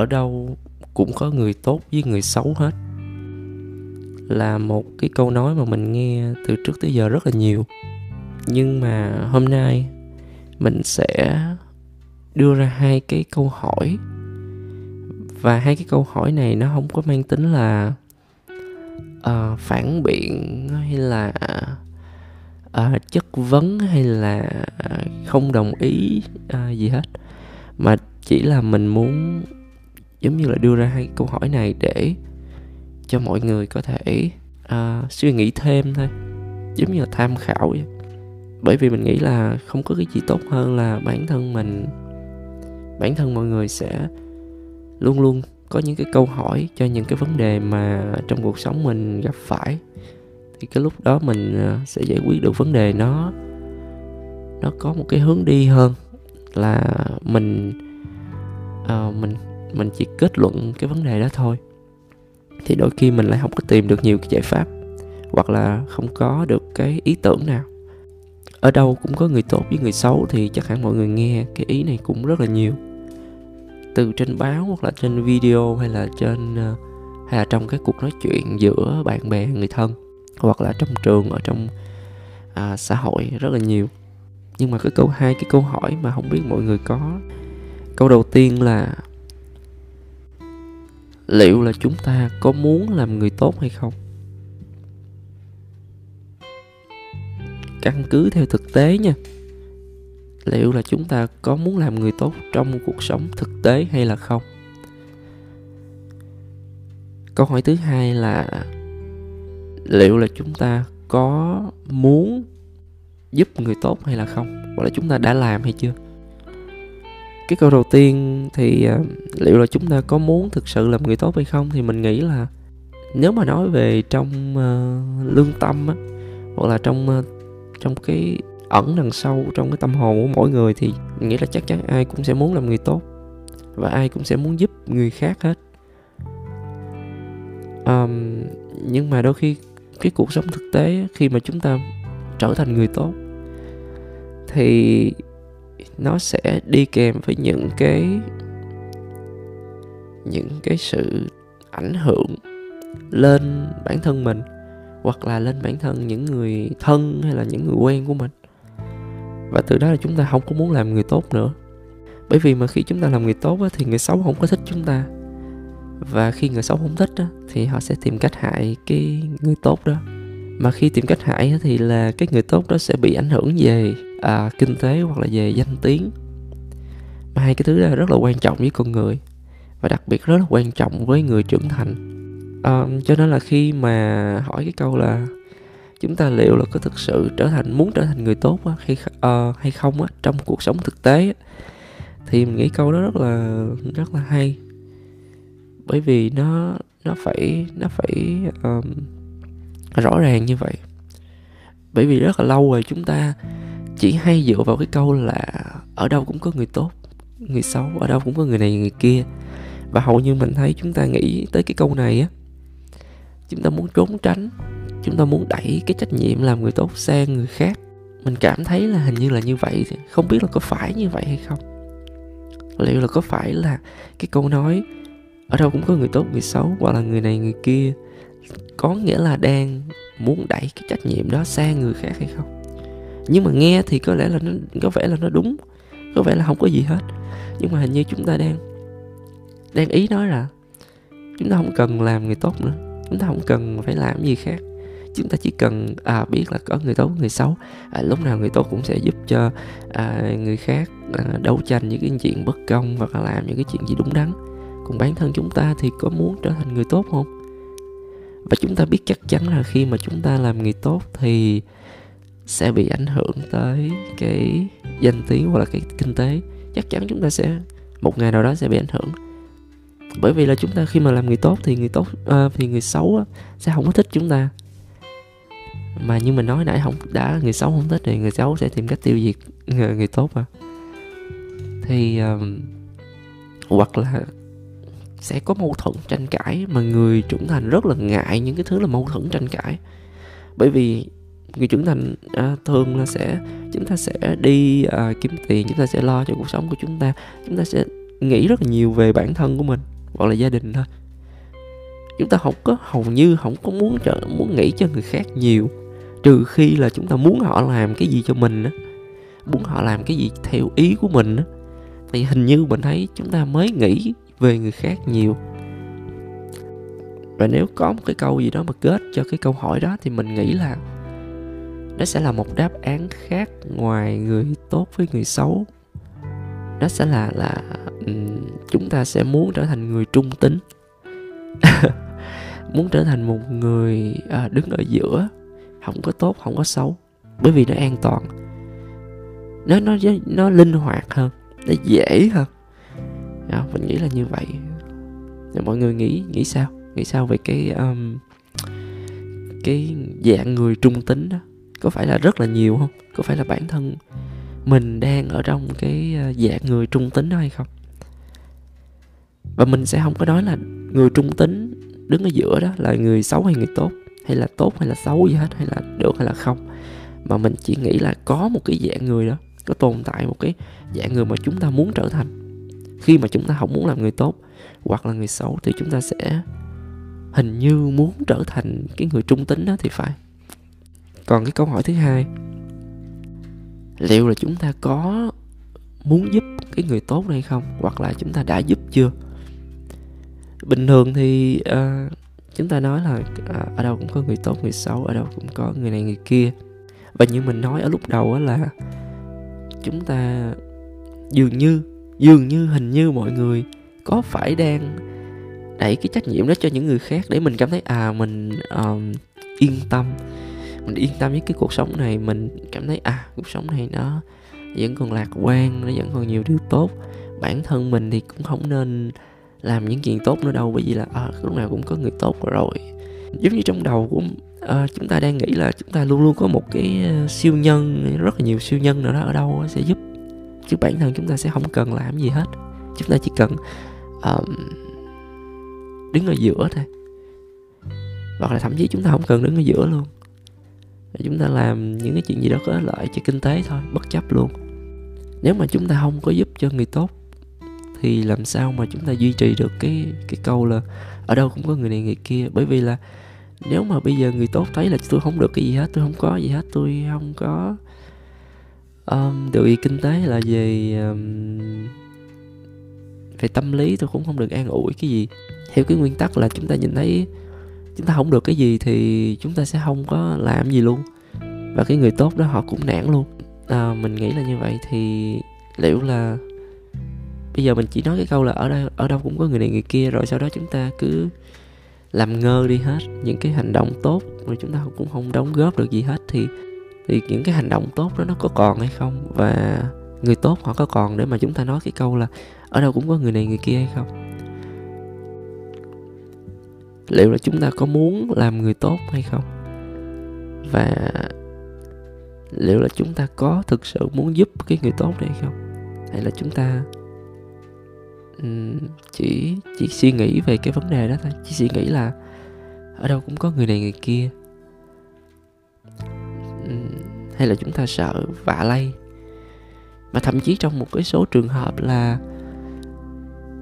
ở đâu cũng có người tốt với người xấu hết. Là một cái câu nói mà mình nghe từ trước tới giờ rất là nhiều. Nhưng mà hôm nay mình sẽ đưa ra hai cái câu hỏi. Và hai cái câu hỏi này nó không có mang tính là uh, phản biện hay là uh, chất vấn hay là ờ, không đồng ý uh, gì hết. Mà chỉ là mình muốn giống như là đưa ra hai câu hỏi này để cho mọi người có thể uh, suy nghĩ thêm thôi. Giống như là tham khảo vậy. Bởi vì mình nghĩ là không có cái gì tốt hơn là bản thân mình. Bản thân mọi người sẽ luôn luôn có những cái câu hỏi cho những cái vấn đề mà trong cuộc sống mình gặp phải. Thì cái lúc đó mình à, sẽ giải quyết được vấn đề nó nó có một cái hướng đi hơn là mình uh, mình mình chỉ kết luận cái vấn đề đó thôi. Thì đôi khi mình lại không có tìm được nhiều cái giải pháp hoặc là không có được cái ý tưởng nào. Ở đâu cũng có người tốt với người xấu thì chắc hẳn mọi người nghe cái ý này cũng rất là nhiều. Từ trên báo hoặc là trên video hay là trên ờ, hay là trong cái cuộc nói chuyện giữa bạn bè người thân hoặc là trong trường ở trong à, xã hội rất là nhiều. Nhưng mà cái câu hai cái câu hỏi mà không biết mọi người có câu đầu tiên là liệu là chúng ta có muốn làm người tốt hay không? Căn cứ theo thực tế nha. Liệu là chúng ta có muốn làm người tốt trong cuộc sống thực tế hay là không? Câu hỏi thứ hai là, liệu là chúng ta có muốn giúp người tốt hay là không? Hoặc là chúng ta đã làm hay chưa? Cái câu đầu tiên thì uh, liệu là chúng ta có muốn thực sự làm người tốt hay không? Thì mình nghĩ là nếu mà nói về trong uh, lương tâm á hoặc là trong uh, trong cái ẩn đằng sâu trong cái tâm hồn của mỗi người thì mình nghĩ là chắc chắn ai cũng sẽ muốn làm người tốt và ai cũng sẽ muốn giúp người khác hết. Um, nhưng mà đôi khi cái cuộc sống thực tế khi mà chúng ta trở thành người tốt thì nó sẽ đi kèm với những cái những cái sự ảnh hưởng lên bản thân mình hoặc là lên bản thân những người thân hay là những người quen của mình. Và từ đó là chúng ta không có muốn làm người tốt nữa. Bởi vì mà khi chúng ta làm người tốt á, thì người xấu không có thích chúng ta. Và khi người xấu không thích á, thì họ sẽ tìm cách hại cái người tốt đó. Mà khi tìm cách hại á, thì là cái người tốt đó sẽ bị ảnh hưởng về à, kinh tế hoặc là về danh tiếng. Mà hai cái thứ đó rất là quan trọng với con người và đặc biệt rất là quan trọng với người trưởng thành. À, cho nên là khi mà hỏi cái câu là chúng ta liệu là có thực sự trở thành muốn trở thành người tốt á, hay uh, ờ, hay không á trong cuộc sống thực tế á, thì mình nghĩ câu đó rất là rất là hay. Bởi vì nó nó phải nó phải um, rõ ràng như vậy. Bởi vì rất là lâu rồi chúng ta chỉ hay dựa vào cái câu là ở đâu cũng có người tốt, người xấu, ở đâu cũng có người này, người kia. Và hầu như mình thấy chúng ta nghĩ tới cái câu này á, chúng ta muốn trốn tránh, chúng ta muốn đẩy cái trách nhiệm làm người tốt sang người khác. Mình cảm thấy là hình như là như vậy không biết là có phải như vậy hay không. Liệu là có phải là cái câu nói ở đâu cũng có người tốt, người xấu, hoặc là người này, người kia có nghĩa là đang muốn đẩy cái trách nhiệm đó sang người khác hay không? Nhưng mà nghe thì có lẽ là nó có vẻ là nó đúng có vẻ là không có gì hết. Nhưng mà hình như chúng ta đang đang ý nói là chúng ta không cần làm người tốt nữa. Chúng ta không cần phải làm gì khác. Chúng ta chỉ cần à, biết là có người tốt người xấu. À, lúc nào người tốt cũng sẽ giúp cho à, người khác à, đấu tranh những cái chuyện bất công hoặc là làm những cái chuyện gì đúng đắn. Còn bản thân chúng ta thì có muốn trở thành người tốt không? Và chúng ta biết chắc chắn là khi mà chúng ta làm người tốt thì sẽ bị ảnh hưởng tới cái danh tiếng hoặc là cái kinh tế. Chắc chắn chúng ta sẽ một ngày nào đó sẽ bị ảnh hưởng. Bởi vì là chúng ta khi mà làm người tốt thì người tốt à, thì người xấu sẽ không có thích chúng ta. Mà như mình nói nãy không đã người xấu không thích thì người xấu sẽ tìm cách tiêu diệt người, người tốt mà. Thì um, hoặc là sẽ có mâu thuẫn tranh cãi mà người trưởng thành rất là ngại những cái thứ là mâu thuẫn tranh cãi. Bởi vì người trưởng thành à, thường là sẽ chúng ta sẽ đi à, kiếm tiền chúng ta sẽ lo cho cuộc sống của chúng ta. Chúng ta sẽ nghĩ rất là nhiều về bản thân của mình hoặc là gia đình thôi. Chúng ta không có hầu như không có muốn trợ muốn nghĩ cho người khác nhiều. Trừ khi là chúng ta muốn họ làm cái gì cho mình á muốn họ làm cái gì theo ý của mình á thì hình như mình thấy chúng ta mới nghĩ về người khác nhiều. Và nếu có một cái câu gì đó mà kết cho cái câu hỏi đó thì mình nghĩ là nó sẽ là một đáp án khác ngoài người tốt với người xấu. Nó sẽ là là chúng ta sẽ muốn trở thành người trung tính. Muốn trở thành một người à, đứng ở giữa không có tốt không có xấu bởi vì nó an toàn. Nó nó nó linh hoạt hơn nó dễ hơn. À, mình nghĩ là như vậy. Và mọi người nghĩ nghĩ sao? Nghĩ sao về cái um, cái dạng người trung tính đó? Có phải là rất là nhiều không? Có phải là bản thân mình đang ở trong cái ờ, dạng người trung tính đó hay không? Và mình sẽ không có nói là người trung tính đứng ở giữa đó là người xấu hay người tốt, hay là tốt hay là xấu gì hết, hay là được hay là không. Mà mình chỉ nghĩ là có một cái dạng người đó, có tồn tại một cái dạng người mà chúng ta muốn trở thành. Khi mà chúng ta không muốn làm người tốt hoặc là người xấu thì chúng ta sẽ hình như muốn trở thành cái người trung tính đó thì phải còn cái câu hỏi thứ hai liệu là chúng ta có muốn giúp cái người tốt hay không? Hoặc là chúng ta đã giúp chưa? Bình thường thì uh, chúng ta nói là uh, ở đâu cũng có người tốt người xấu ở đâu cũng có người này người kia. Và như mình nói ở lúc đầu là chúng ta dường như dường như hình như mọi người có phải đang đẩy cái trách nhiệm đó cho những người khác để mình cảm thấy à mình um, yên tâm mình yên tâm với cái cuộc sống này mình cảm thấy à cuộc sống này nó vẫn còn lạc quan nó vẫn còn nhiều điều tốt. Bản thân mình thì cũng không nên làm những chuyện tốt nữa đâu bởi vì là à, lúc nào cũng có người tốt rồi. Giống như trong đầu của à, chúng ta đang nghĩ là chúng ta luôn luôn có một cái ờ, siêu nhân rất là nhiều siêu nhân nào đó ở đâu sẽ giúp chứ bản thân chúng ta sẽ không cần làm gì hết. Chúng ta chỉ cần um, đứng ở giữa thôi. Hoặc là thậm chí chúng ta không cần đứng ở giữa luôn chúng ta làm những cái chuyện gì đó có lợi cho kinh tế thôi bất chấp luôn. Nếu mà chúng ta không có giúp cho người tốt thì làm sao mà chúng ta duy trì được cái cái câu là ở đâu cũng có người này người kia? Bởi vì là nếu mà bây giờ người tốt thấy là tôi không được cái gì hết tôi không có gì hết tôi không có um, được gì kinh tế là về um, về tâm lý tôi cũng không được an ủi cái gì. Theo cái nguyên tắc là chúng ta nhìn thấy chúng ta không được cái gì thì chúng ta sẽ không có làm gì luôn. Và cái người tốt đó họ cũng nản luôn. À, mình nghĩ là như vậy thì liệu là bây giờ mình chỉ nói cái câu là ở đây ở đâu cũng có người này người kia rồi sau đó chúng ta cứ làm ngơ đi hết những cái hành động tốt rồi chúng ta cũng không đóng góp được gì hết thì thì những cái hành động tốt đó nó có còn hay không? Và người tốt họ có còn để mà chúng ta nói cái câu là ở đâu cũng có người này người kia hay không? Liệu là chúng ta có muốn làm người tốt hay không? Và liệu là chúng ta có thực sự muốn giúp cái người tốt này hay không? Hay là chúng ta chỉ chỉ suy nghĩ về cái vấn đề đó thôi? Chỉ suy nghĩ là ở đâu cũng có người này người kia. Hay là chúng ta sợ vạ lây? Mà thậm chí trong một cái số trường hợp là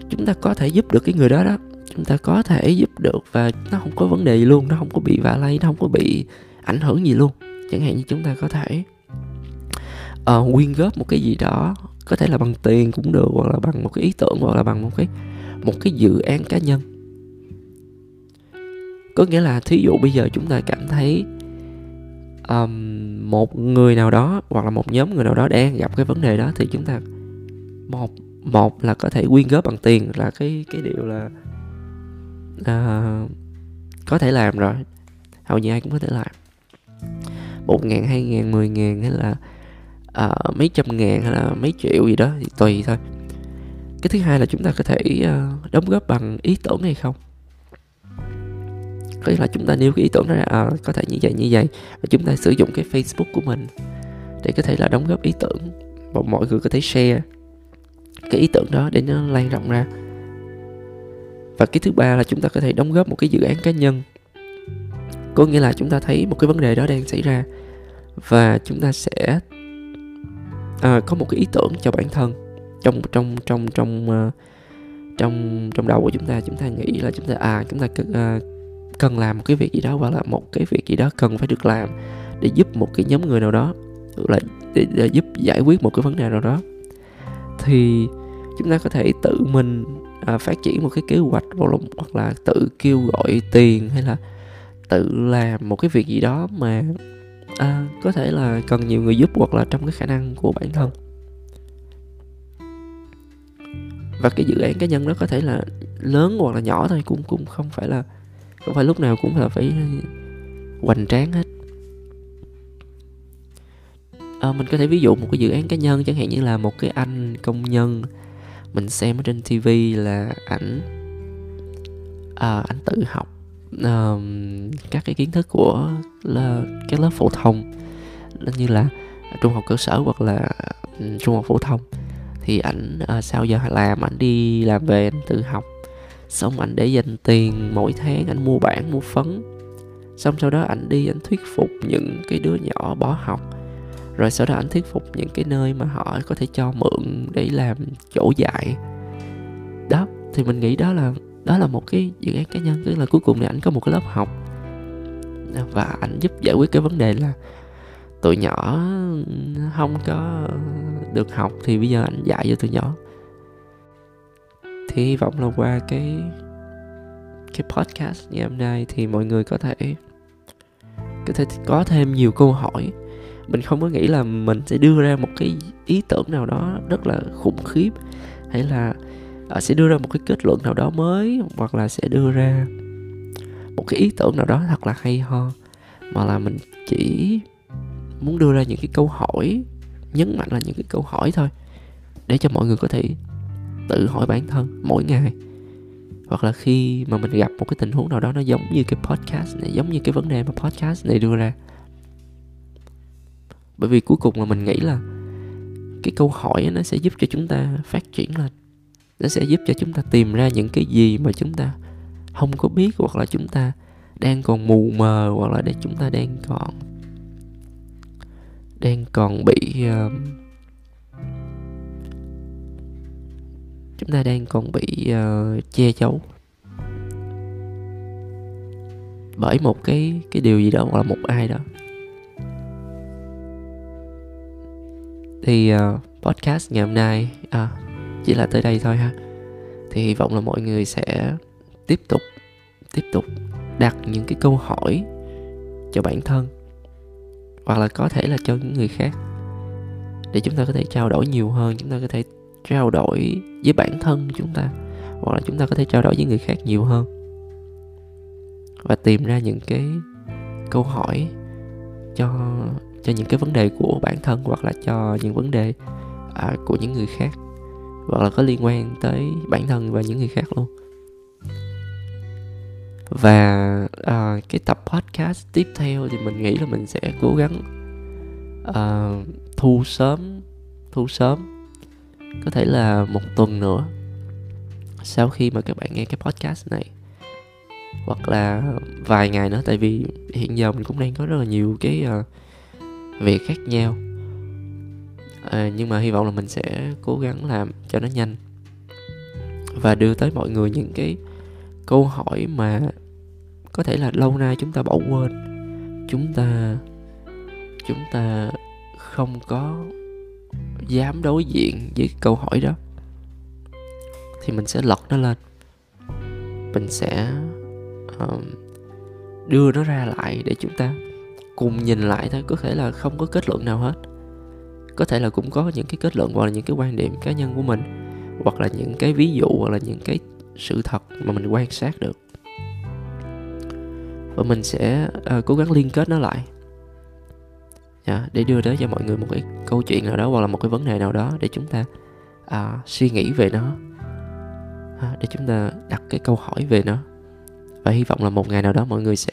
chúng ta có thể giúp được cái người đó đó chúng ta có thể giúp được và nó không có vấn đề gì luôn nó không có bị vạ lây nó không có bị ảnh hưởng gì luôn. Chẳng hạn như chúng ta có thể uh, quyên góp một cái gì đó có thể là bằng tiền cũng được hoặc là bằng một cái ý tưởng hoặc là bằng một cái một cái dự án cá nhân. Có nghĩa là thí dụ bây giờ chúng ta cảm thấy um, một người nào đó hoặc là một nhóm người nào đó đang gặp cái vấn đề đó thì chúng ta một một là có thể quyên góp bằng tiền là cái cái điều là uh, có thể làm rồi. Hầu như ai cũng có thể làm. Một ngàn hai ngàn mười ngàn hay là uh, mấy trăm ngàn hay là mấy triệu gì đó thì tùy thôi. Cái thứ hai là chúng ta có thể uh, đóng góp bằng ý tưởng hay không? Có nghĩa là chúng ta nêu cái ý tưởng đó ra à, có thể như vậy như vậy và chúng ta sử dụng cái facebook của mình để có thể là đóng góp ý tưởng. Và mọi người có thể share cái ý tưởng đó để nó lan rộng ra và cái thứ ba là chúng ta có thể đóng góp một cái dự án cá nhân. Có nghĩa là chúng ta thấy một cái vấn đề đó đang xảy ra. Và chúng ta sẽ à, có một cái ý tưởng cho bản thân. Trong trong trong trong uh, trong trong đầu của chúng ta chúng ta nghĩ là chúng ta à chúng ta cần, uh, ờ, cần làm một cái việc gì đó hoặc là một cái việc gì đó cần phải được làm để giúp một cái nhóm người nào đó là để, để giúp giải quyết một cái vấn đề nào đó. Thì chúng ta có thể tự mình à, phát triển một cái kế hoạch hoặc là tự kêu gọi tiền hay là tự làm một cái việc gì đó mà à, có thể là cần nhiều người giúp hoặc là trong cái khả năng của bản thân. Và cái dự án cá nhân đó có thể là lớn hoặc là nhỏ thôi cũng cũng không phải là không phải lúc nào cũng là phải hoành tráng hết. À, mình có thể ví dụ một cái dự án cá nhân chẳng hạn như là một cái anh công nhân mình xem ở trên tv là ảnh à, ảnh tự học uh, các cái kiến thức của là các lớp phổ thông. Như là trung học cơ sở hoặc là trung học phổ thông. Thì ảnh uh, sau giờ làm ảnh đi làm về ảnh tự học. Xong ảnh để dành tiền mỗi tháng ảnh mua bản mua phấn. Xong sau đó ảnh đi ảnh thuyết phục những cái đứa nhỏ bỏ học rồi sau đó anh thuyết phục những cái nơi mà họ có thể cho mượn để làm chỗ dạy. Đó, thì mình nghĩ đó là đó là một cái dự án cá nhân. Tức là cuối cùng thì anh có một cái lớp học. Và anh giúp giải quyết cái vấn đề là tụi nhỏ không có được học thì bây giờ anh dạy cho tụi nhỏ. Thì hy vọng là qua cái cái podcast ngày hôm nay thì mọi người có thể có thể có thêm nhiều câu hỏi mình không có nghĩ là mình sẽ đưa ra một cái ý tưởng nào đó rất là khủng khiếp hay là uh, sẽ đưa ra một cái kết luận nào đó mới hoặc là sẽ đưa ra một cái ý tưởng nào đó thật là hay ho. Mà là mình chỉ muốn đưa ra những cái câu hỏi nhấn mạnh là những cái câu hỏi thôi để cho mọi người có thể tự hỏi bản thân mỗi ngày. Hoặc là khi mà mình gặp một cái tình huống nào đó nó giống như cái podcast này giống như cái vấn đề mà podcast này đưa ra bởi vì cuối cùng là mình nghĩ là cái câu hỏi nó sẽ giúp cho chúng ta phát triển lên. Nó sẽ giúp cho chúng ta tìm ra những cái gì mà chúng ta không có biết hoặc là chúng ta đang còn mù mờ hoặc là để chúng ta đang còn đang còn bị uh, chúng ta đang còn bị uh, che giấu. Bởi một cái cái điều gì đó hoặc là một ai đó. Thì uh, podcast ngày hôm nay à, chỉ là tới đây thôi ha. Thì hy vọng là mọi người sẽ tiếp tục tiếp tục đặt những cái câu hỏi cho bản thân hoặc là có thể là cho những người khác để chúng ta có thể trao đổi nhiều hơn chúng ta có thể trao đổi với bản thân chúng ta hoặc là chúng ta có thể trao đổi với người khác nhiều hơn. Và tìm ra những cái câu hỏi cho cho những cái vấn đề của bản thân hoặc là cho những vấn đề à, của những người khác hoặc là có liên quan tới bản thân và những người khác luôn. Và à, cái tập podcast tiếp theo thì mình nghĩ là mình sẽ cố gắng à, thu sớm thu sớm có thể là một tuần nữa sau khi mà các bạn nghe cái podcast này. Hoặc là vài ngày nữa tại vì hiện giờ mình cũng đang có rất là nhiều cái uh, việc khác nhau. À, nhưng mà hy vọng là mình sẽ cố gắng làm cho nó nhanh và đưa tới mọi người những cái câu hỏi mà có thể là lâu nay chúng ta bỏ quên chúng ta chúng ta không có dám đối diện với câu hỏi đó thì mình sẽ lật nó lên. Mình sẽ um, đưa nó ra lại để chúng ta cùng nhìn lại thôi có thể là không có kết luận nào hết. Có thể là cũng có những cái kết luận hoặc là những cái quan điểm cá nhân của mình hoặc là những cái ví dụ hoặc là những cái sự thật mà mình quan sát được. Và mình sẽ uh, cố gắng liên kết nó lại. Yeah, để đưa đến cho mọi người một cái câu chuyện nào đó hoặc là một cái vấn đề nào đó để chúng ta uh, suy nghĩ về nó. Uh, để chúng ta đặt cái câu hỏi về nó. Và hy vọng là một ngày nào đó mọi người sẽ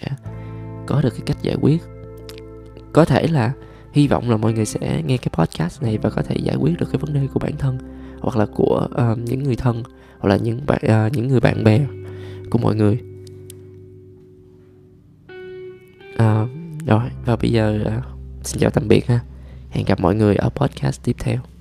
có được cái cách giải quyết có thể là hy vọng là mọi người sẽ nghe cái podcast này và có thể giải quyết được cái vấn đề của bản thân hoặc là của uh, những người thân hoặc là những bạn uh, những người bạn bè của mọi người. Uh, rồi và bây giờ uh, xin chào tạm biệt ha. Hẹn gặp mọi người ở podcast tiếp theo.